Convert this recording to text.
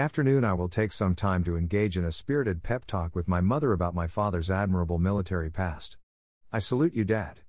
Afternoon, I will take some time to engage in a spirited pep talk with my mother about my father's admirable military past. I salute you, Dad.